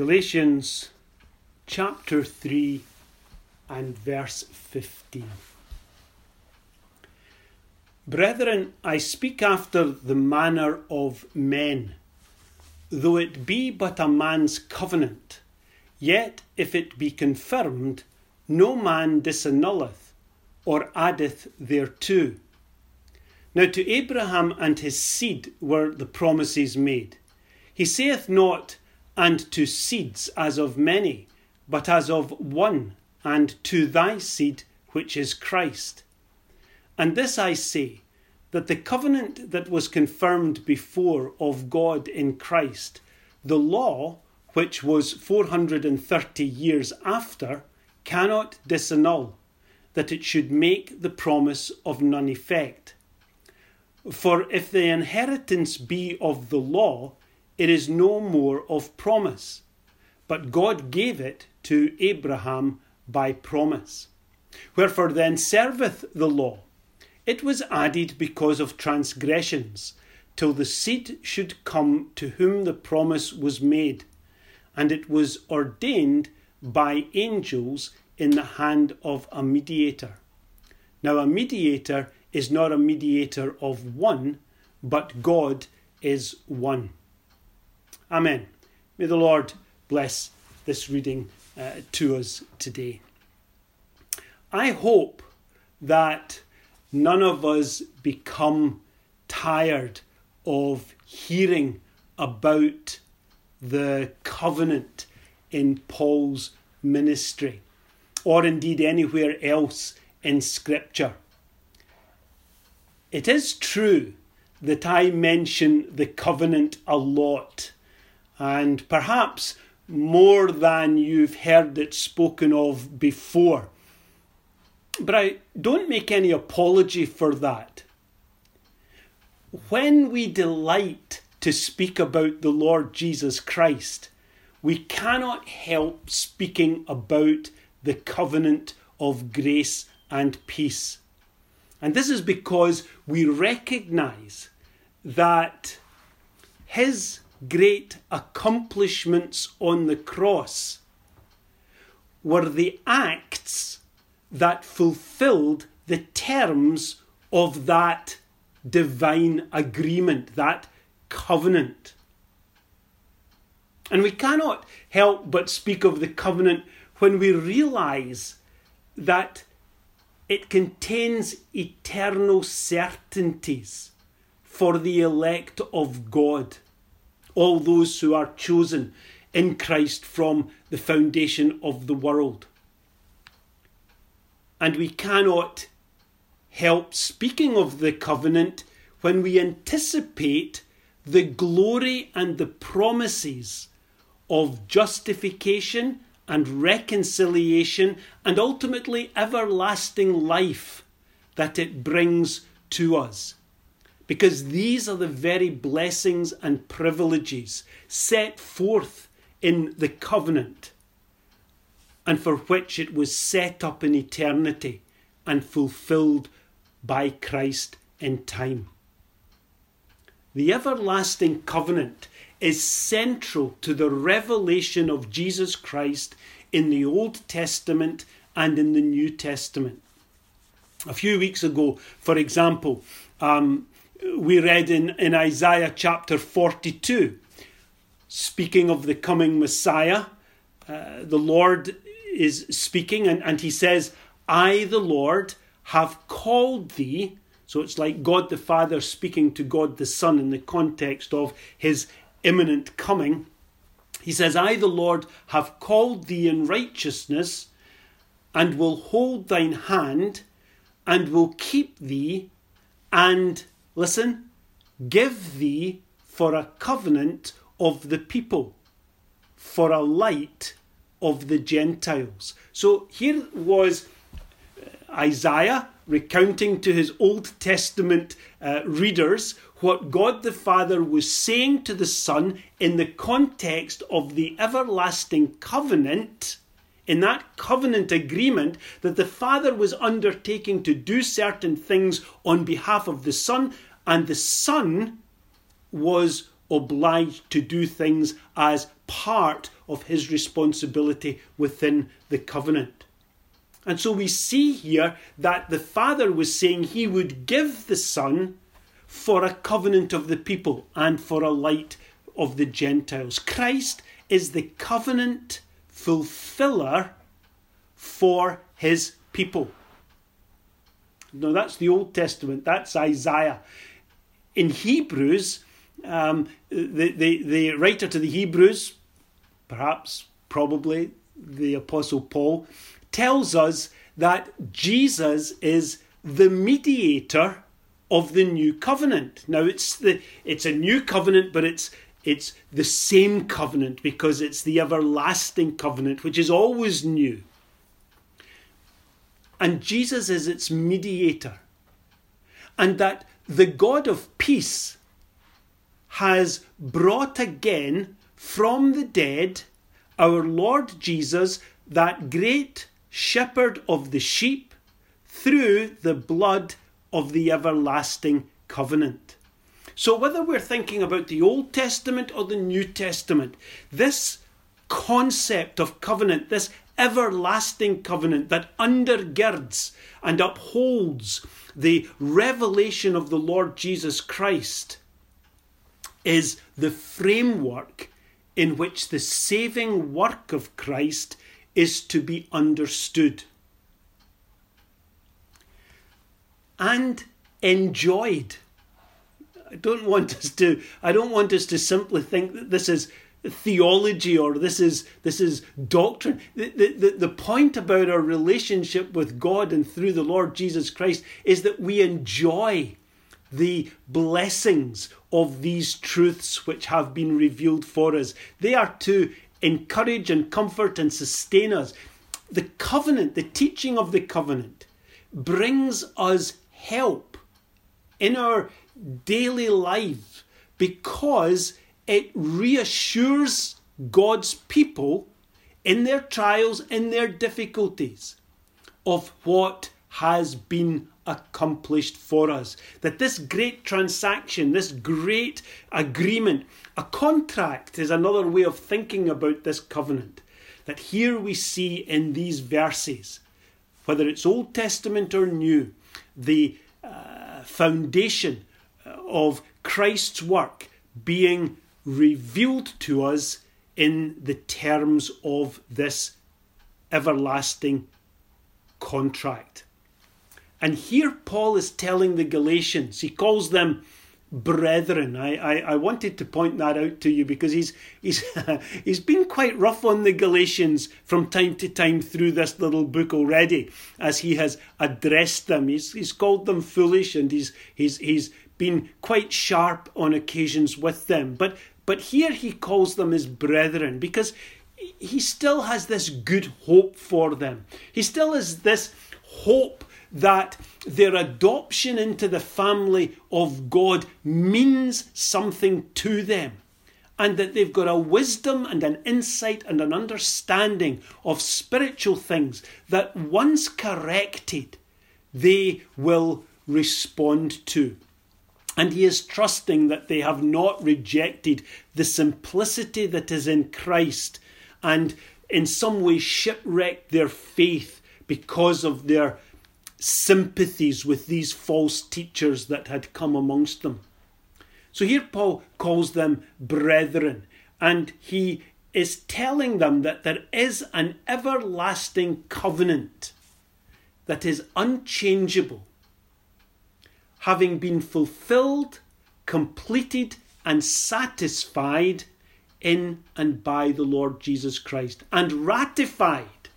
Galatians chapter 3 and verse 15. Brethren, I speak after the manner of men. Though it be but a man's covenant, yet if it be confirmed, no man disannulleth or addeth thereto. Now to Abraham and his seed were the promises made. He saith not, and to seeds as of many, but as of one, and to thy seed, which is Christ. And this I say, that the covenant that was confirmed before of God in Christ, the law, which was 430 years after, cannot disannul, that it should make the promise of none effect. For if the inheritance be of the law, it is no more of promise, but God gave it to Abraham by promise. Wherefore then serveth the law? It was added because of transgressions, till the seed should come to whom the promise was made, and it was ordained by angels in the hand of a mediator. Now, a mediator is not a mediator of one, but God is one. Amen. May the Lord bless this reading uh, to us today. I hope that none of us become tired of hearing about the covenant in Paul's ministry, or indeed anywhere else in Scripture. It is true that I mention the covenant a lot, and perhaps more than you've heard it spoken of before. But I don't make any apology for that. When we delight to speak about the Lord Jesus Christ, we cannot help speaking about the covenant of grace and peace. And this is because we recognize that his great accomplishments on the cross were the acts that fulfilled the terms of that divine agreement, that covenant. And we cannot help but speak of the covenant when we realize that it contains eternal certainties for the elect of God, all those who are chosen in Christ from the foundation of the world. And we cannot help speaking of the covenant when we anticipate the glory and the promises of justification and reconciliation and ultimately everlasting life that it brings to us. Because these are the very blessings and privileges set forth in the covenant and for which it was set up in eternity and fulfilled by Christ in time. The everlasting covenant is central to the revelation of Jesus Christ in the Old Testament and in the New Testament. A few weeks ago, for example, um, we read in, in Isaiah chapter 42, speaking of the coming Messiah, uh, the Lord is speaking, and, and he says, I, the Lord, have called thee. So it's like God the Father speaking to God the Son in the context of his imminent coming. He says, I, the Lord, have called thee in righteousness, and will hold thine hand, and will keep thee, and, listen, give thee for a covenant of the people, for a light of the Gentiles. So here was Isaiah recounting to his Old Testament uh, readers what God the Father was saying to the Son in the context of the everlasting covenant. In that covenant agreement, that the Father was undertaking to do certain things on behalf of the Son, and the Son was obliged to do things as part of his responsibility within the covenant. And so we see here that the Father was saying he would give the Son for a covenant of the people and for a light of the Gentiles. Christ is the covenant fulfiller for his people. Now, that's the Old Testament, that's Isaiah. In Hebrews, um, the, the, the writer to the Hebrews, perhaps, probably the Apostle Paul, tells us that Jesus is the mediator of the new covenant. Now it's the it's a new covenant, but it's it's the same covenant because it's the everlasting covenant, which is always new. And Jesus is its mediator. And that the God of peace has brought again from the dead our Lord Jesus, that great shepherd of the sheep, through the blood of the everlasting covenant. So, whether we're thinking about the Old Testament or the New Testament, this concept of covenant, this everlasting covenant that undergirds and upholds the revelation of the Lord Jesus Christ, is the framework in which the saving work of Christ is to be understood and enjoyed. I don't want us to I don't want us to simply think that this is theology or this is this is doctrine. The, the, the point about our relationship with God and through the Lord Jesus Christ is that we enjoy the blessings of these truths which have been revealed for us. They are to encourage and comfort and sustain us. The covenant, the teaching of the covenant, brings us help in our daily life because it reassures God's people in their trials, in their difficulties, of what has been accomplished for us. That this great transaction, this great agreement, a contract is another way of thinking about this covenant. That here we see in these verses, whether it's Old Testament or New, the uh, foundation of Christ's work being revealed to us in the terms of this everlasting contract. And here Paul is telling the Galatians, he calls them brethren. I, I, I, wanted to point that out to you because he's he's he's been quite rough on the Galatians from time to time through this little book already, as he has addressed them. He's he's called them foolish and he's he's he's been quite sharp on occasions with them. But but here he calls them his brethren because he still has this good hope for them. He still has this hope that their adoption into the family of God means something to them. And that they've got a wisdom and an insight and an understanding of spiritual things that once corrected, they will respond to. And he is trusting that they have not rejected the simplicity that is in Christ and in some way shipwrecked their faith because of their sympathies with these false teachers that had come amongst them. So here Paul calls them brethren, and he is telling them that there is an everlasting covenant that is unchangeable, having been fulfilled, completed, and satisfied in and by the Lord Jesus Christ, and ratified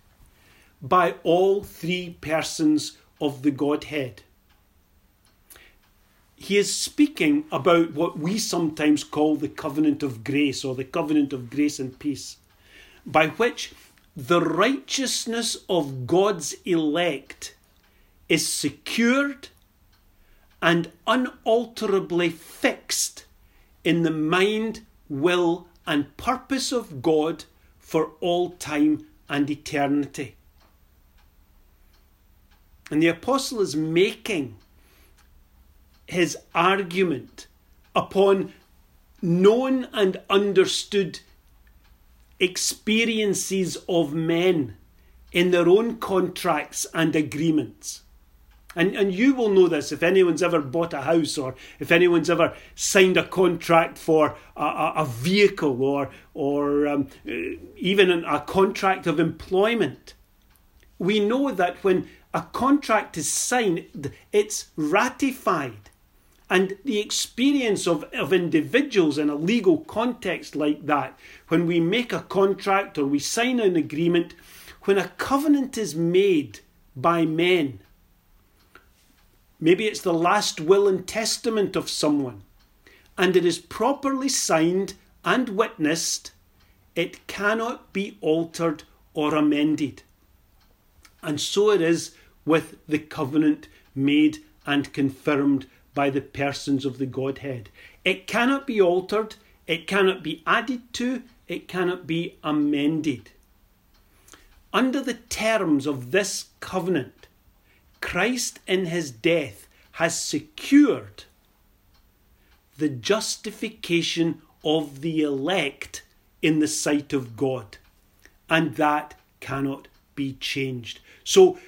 by all three persons of the Godhead. He is speaking about what we sometimes call the covenant of grace or the covenant of grace and peace, by which the righteousness of God's elect is secured and unalterably fixed in the mind, will, and purpose of God for all time and eternity. And the apostle is making his argument upon known and understood experiences of men in their own contracts and agreements. And, and you will know this if anyone's ever bought a house or if anyone's ever signed a contract for a, a, a vehicle or, or um, even a contract of employment. We know that when a contract is signed, it's ratified. And the experience of, of individuals in a legal context like that, when we make a contract or we sign an agreement, when a covenant is made by men, maybe it's the last will and testament of someone, and it is properly signed and witnessed, it cannot be altered or amended. And so it is with the covenant made and confirmed by the persons of the Godhead. It cannot be altered, it cannot be added to, it cannot be amended. Under the terms of this covenant, Christ in his death has secured the justification of the elect in the sight of God, and that cannot be changed. So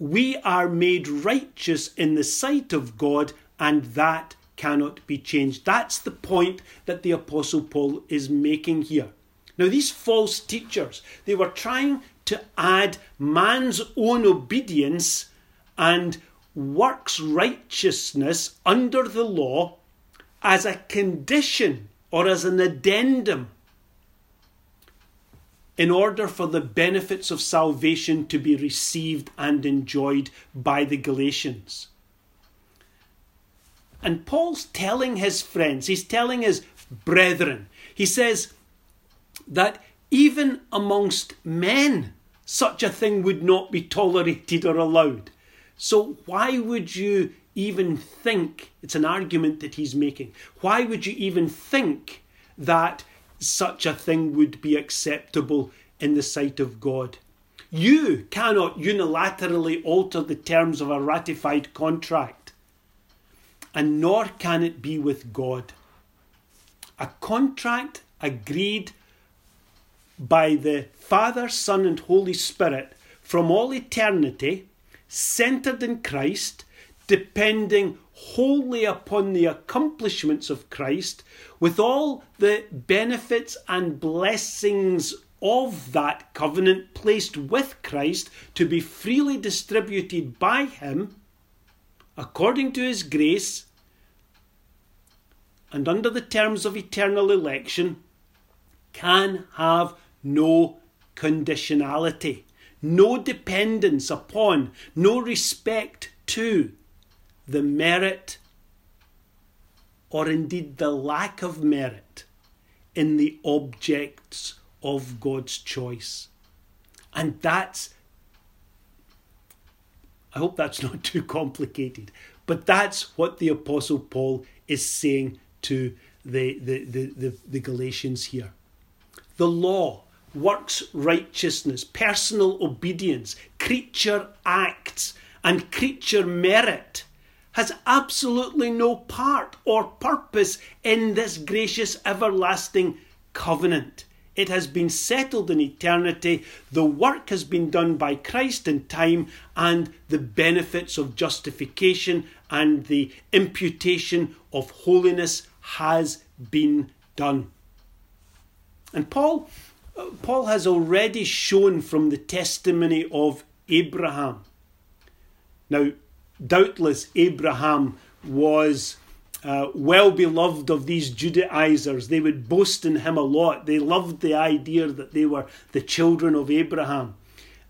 we are made righteous in the sight of God, and that cannot be changed. That's the point that the Apostle Paul is making here. Now, these false teachers, they were trying to add man's own obedience and works righteousness under the law as a condition or as an addendum in order for the benefits of salvation to be received and enjoyed by the Galatians. And Paul's telling his friends, he's telling his brethren, he says that even amongst men, such a thing would not be tolerated or allowed. So, why would you even think? It's an argument that he's making. Why would you even think that such a thing would be acceptable in the sight of God. You cannot unilaterally alter the terms of a ratified contract, and nor can it be with God. A contract agreed by the Father, Son, and Holy Spirit from all eternity, centered in Christ, depending wholly upon the accomplishments of Christ, with all the benefits and blessings of that covenant placed with Christ to be freely distributed by Him according to His grace and under the terms of eternal election can have no conditionality, no dependence upon, no respect to the merit or indeed the lack of merit in the objects of God's choice. And that's, I hope that's not too complicated, but that's what the Apostle Paul is saying to the, the, the, the, the Galatians here. The law, works righteousness, personal obedience, creature acts, and creature merit has absolutely no part or purpose in this gracious everlasting covenant. It has been settled in eternity. The work has been done by Christ in time, and the benefits of justification and the imputation of holiness has been done. And Paul, Paul has already shown from the testimony of Abraham. Now, doubtless, Abraham was uh, well beloved of these Judaizers. They would boast in him a lot. They loved the idea that they were the children of Abraham.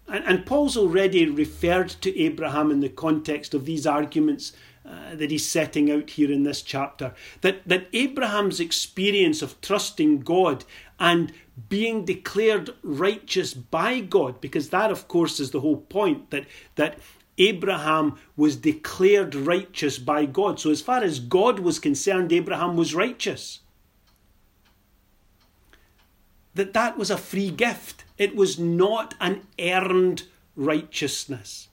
And, and Paul's already referred to Abraham in the context of these arguments uh, that he's setting out here in this chapter. That, that Abraham's experience of trusting God and being declared righteous by God, because that, of course, is the whole point, that, that Abraham was declared righteous by God. So, as far as God was concerned, Abraham was righteous. That that was a free gift. It was not an earned righteousness.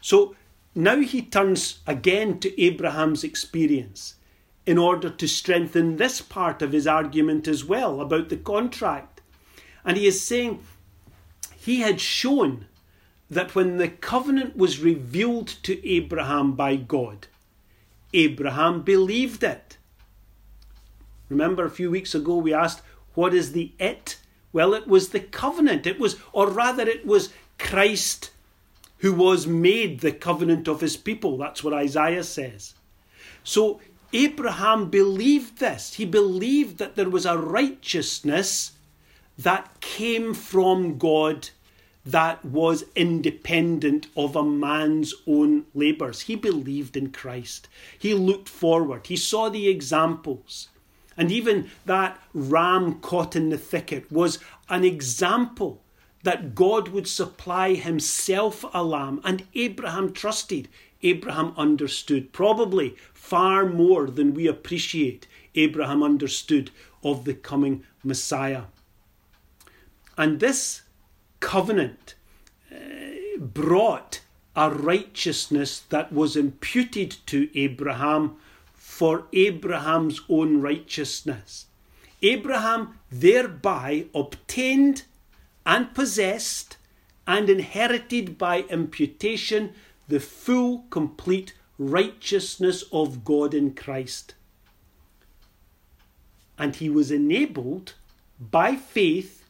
So now he turns again to Abraham's experience. in order to strengthen this part of his argument as well about the contract. And he is saying he had shown that when the covenant was revealed to Abraham by God, Abraham believed it. Remember a few weeks ago we asked, What is the it? Well, it was the covenant. It was, or rather, it was Christ who was made the covenant of his people. That's what Isaiah says. So Abraham believed this. He believed that there was a righteousness that came from God that was independent of a man's own labours. He believed in Christ. He looked forward. He saw the examples. And even that ram caught in the thicket was an example that God would supply himself a lamb. And Abraham trusted. Abraham understood, probably far more than we appreciate. Abraham understood of the coming Messiah. And this covenant uh, brought a righteousness that was imputed to Abraham for Abraham's own righteousness. Abraham thereby obtained and possessed and inherited by imputation the full, complete righteousness of God in Christ. And he was enabled by faith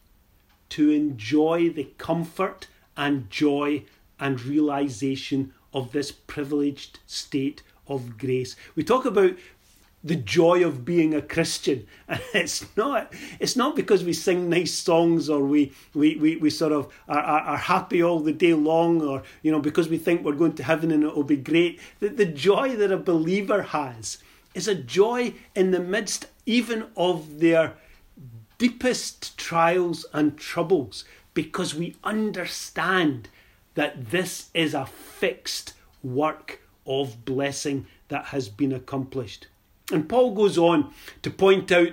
to enjoy the comfort and joy and realization of this privileged state of grace. We talk about the joy of being a Christian. And it's not it's not because we sing nice songs or we we, we, we sort of are, are, are, happy all the day long or you know because we think we're going to heaven and it'll be great. The, the joy that a believer has is a joy in the midst even of their deepest trials and troubles because we understand that this is a fixed work of blessing that has been accomplished. And Paul goes on to point out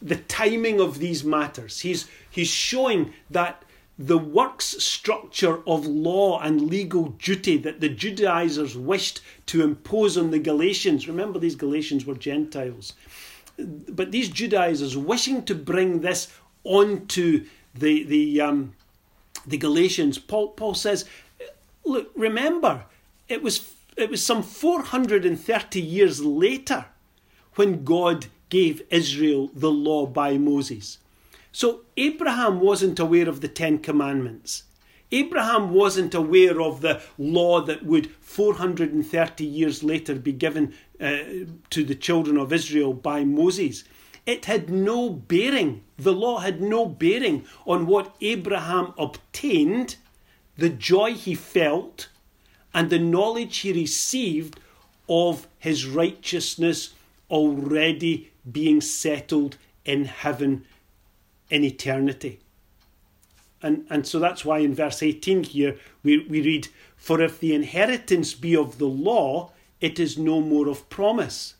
the timing of these matters. He's, he's showing that the works structure of law and legal duty that the Judaizers wished to impose on the Galatians. Remember, these Galatians were Gentiles but these Judaizers wishing to bring this onto the the um, the Galatians, Paul Paul says, look, remember, it was it was some four hundred and thirty years later when God gave Israel the law by Moses. So Abraham wasn't aware of the Ten Commandments. Abraham wasn't aware of the law that would 430 years later be given uh, to the children of Israel by Moses. It had no bearing, the law had no bearing on what Abraham obtained, the joy he felt, and the knowledge he received of his righteousness already being settled in heaven in eternity. And, and so that's why in verse 18 here we, we read, For if the inheritance be of the law, it is no more of promise.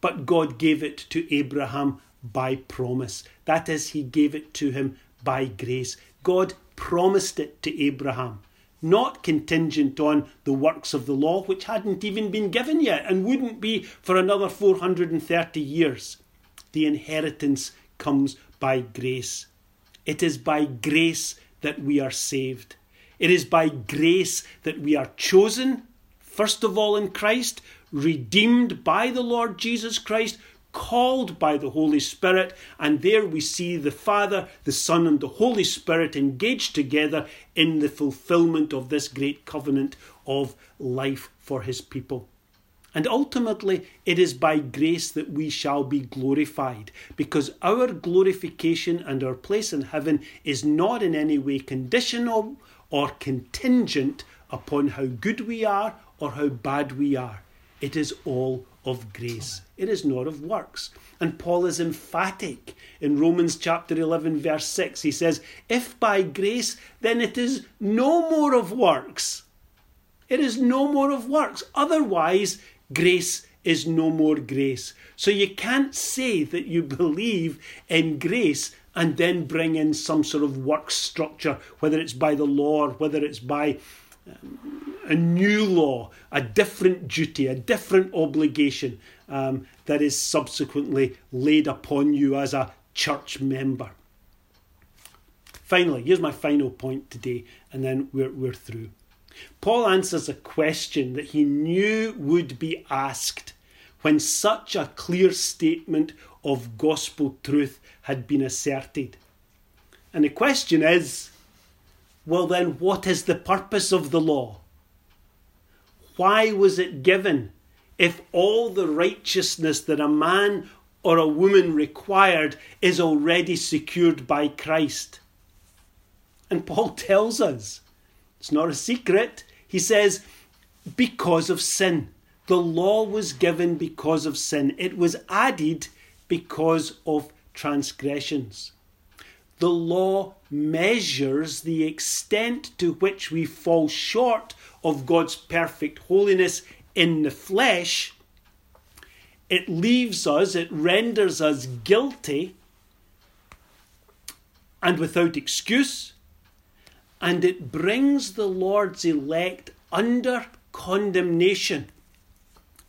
But God gave it to Abraham by promise. That is, he gave it to him by grace. God promised it to Abraham, not contingent on the works of the law, which hadn't even been given yet and wouldn't be for another 430 years. The inheritance comes by grace. It is by grace that we are saved. It is by grace that we are chosen, first of all in Christ, redeemed by the Lord Jesus Christ, called by the Holy Spirit, and there we see the Father, the Son, and the Holy Spirit engaged together in the fulfillment of this great covenant of life for His people. And ultimately, it is by grace that we shall be glorified, because our glorification and our place in heaven is not in any way conditional or contingent upon how good we are or how bad we are. It is all of grace. It is not of works. And Paul is emphatic in Romans chapter 11, verse 6. He says, If by grace, then it is no more of works. It is no more of works. Otherwise, grace is no more grace. So you can't say that you believe in grace and then bring in some sort of work structure, whether it's by the law or whether it's by um, a new law, a different duty, a different obligation. um, that is subsequently laid upon you as a church member. Finally, here's my final point today, and then we're, we're through. Paul answers a question that he knew would be asked when such a clear statement of gospel truth had been asserted. And the question is well, then, what is the purpose of the law? Why was it given if all the righteousness that a man or a woman required is already secured by Christ? And Paul tells us, it's not a secret. He says, because of sin. The law was given because of sin. It was added because of transgressions. The law measures the extent to which we fall short of God's perfect holiness in the flesh. It leaves us, it renders us guilty and without excuse, and it brings the Lord's elect under condemnation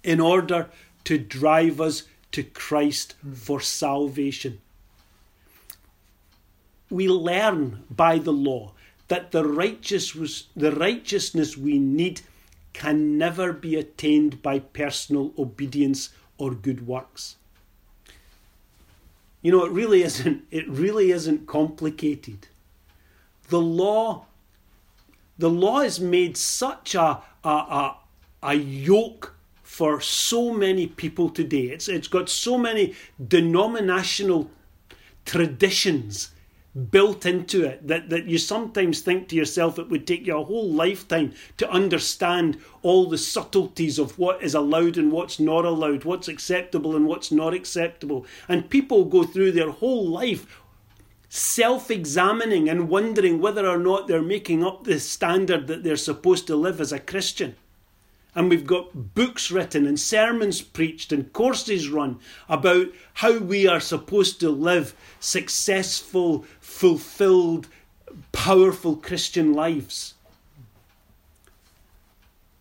in order to drive us to Christ for salvation we learn by the law that the, righteous, the righteousness we need can never be attained by personal obedience or good works. You know, it really isn't, it really isn't complicated. The law, the law has made such a, a, a, a yoke for so many people today. It's, it's got so many denominational traditions built into it that, that you sometimes think to yourself it would take you a whole lifetime to understand all the subtleties of what is allowed and what's not allowed, what's acceptable and what's not acceptable. And people go through their whole life self examining and wondering whether or not they're making up the standard that they're supposed to live as a Christian. And we've got books written and sermons preached and courses run about how we are supposed to live successful, fulfilled, powerful Christian lives.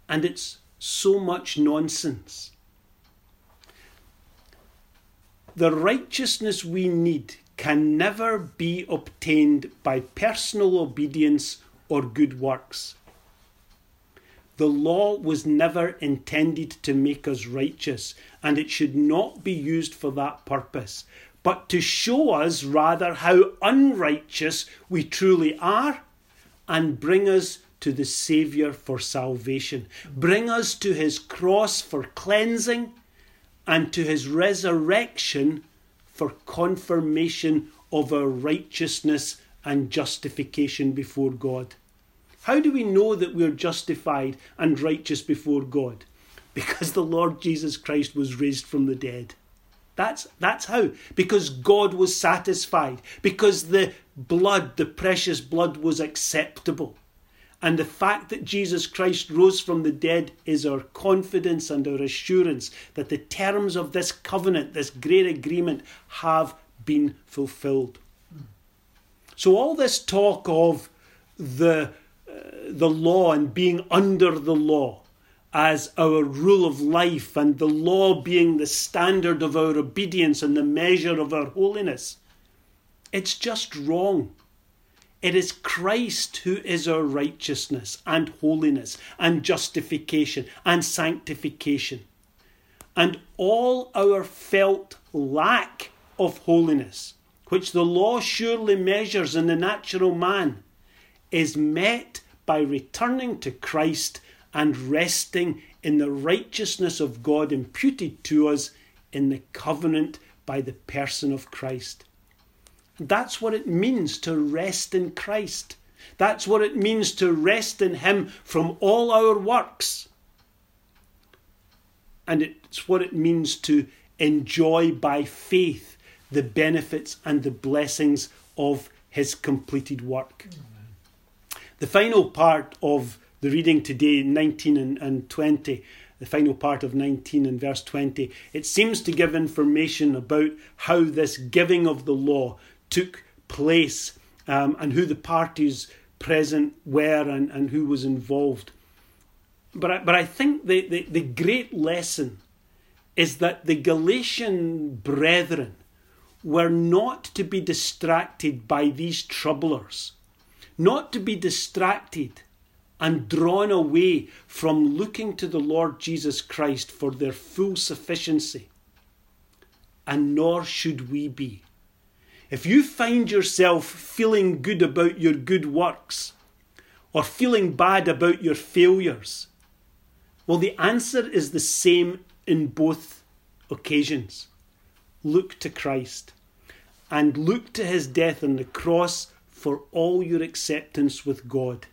And it's so much nonsense. The righteousness we need can never be obtained by personal obedience or good works. The law was never intended to make us righteous, and it should not be used for that purpose, but to show us rather how unrighteous we truly are and bring us to the Saviour for salvation. Bring us to his cross for cleansing and to his resurrection for confirmation of our righteousness and justification before God. How do we know that we're justified and righteous before God? Because the Lord Jesus Christ was raised from the dead. That's, that's how. Because God was satisfied. Because the blood, the precious blood, was acceptable. And the fact that Jesus Christ rose from the dead is our confidence and our assurance that the terms of this covenant, this great agreement, have been fulfilled. So, all this talk of the the law and being under the law as our rule of life and the law being the standard of our obedience and the measure of our holiness. It's just wrong. It is Christ who is our righteousness and holiness and justification and sanctification. And all our felt lack of holiness, which the law surely measures in the natural man, is met by returning to Christ and resting in the righteousness of God imputed to us in the covenant by the person of Christ. That's what it means to rest in Christ. That's what it means to rest in Him from all our works. And it's what it means to enjoy by faith the benefits and the blessings of His completed work. The final part of the reading today, 19 and, and 20, the final part of 19 and verse 20, it seems to give information about how this giving of the law took place um, and who the parties present were and, and who was involved. But I, but I think the, the, the great lesson is that the Galatian brethren were not to be distracted by these troublers, not to be distracted and drawn away from looking to the Lord Jesus Christ for their full sufficiency. And nor should we be. If you find yourself feeling good about your good works, or feeling bad about your failures, well, the answer is the same in both occasions. Look to Christ and look to his death on the cross for all your acceptance with God.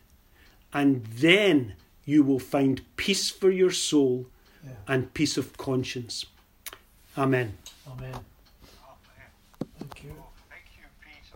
And then you will find peace for your soul yeah. and peace of conscience. Amen. Amen. Thank you.